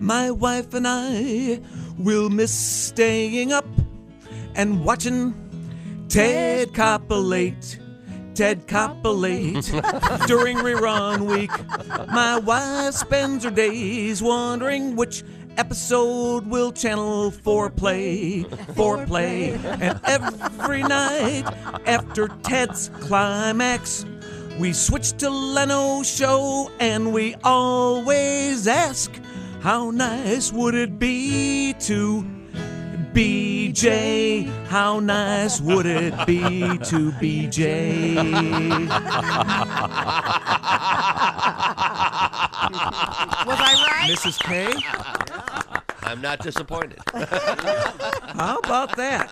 My wife and I will miss staying up and watching Ted Copulate. Ted Copulate during rerun week. My wife spends her days wondering which episode will channel foreplay, foreplay. And every night after Ted's climax, we switch to Leno's show and we always ask, how nice would it be to BJ? How nice would it be to BJ? Was I right? Mrs. K, I'm not disappointed. how about that?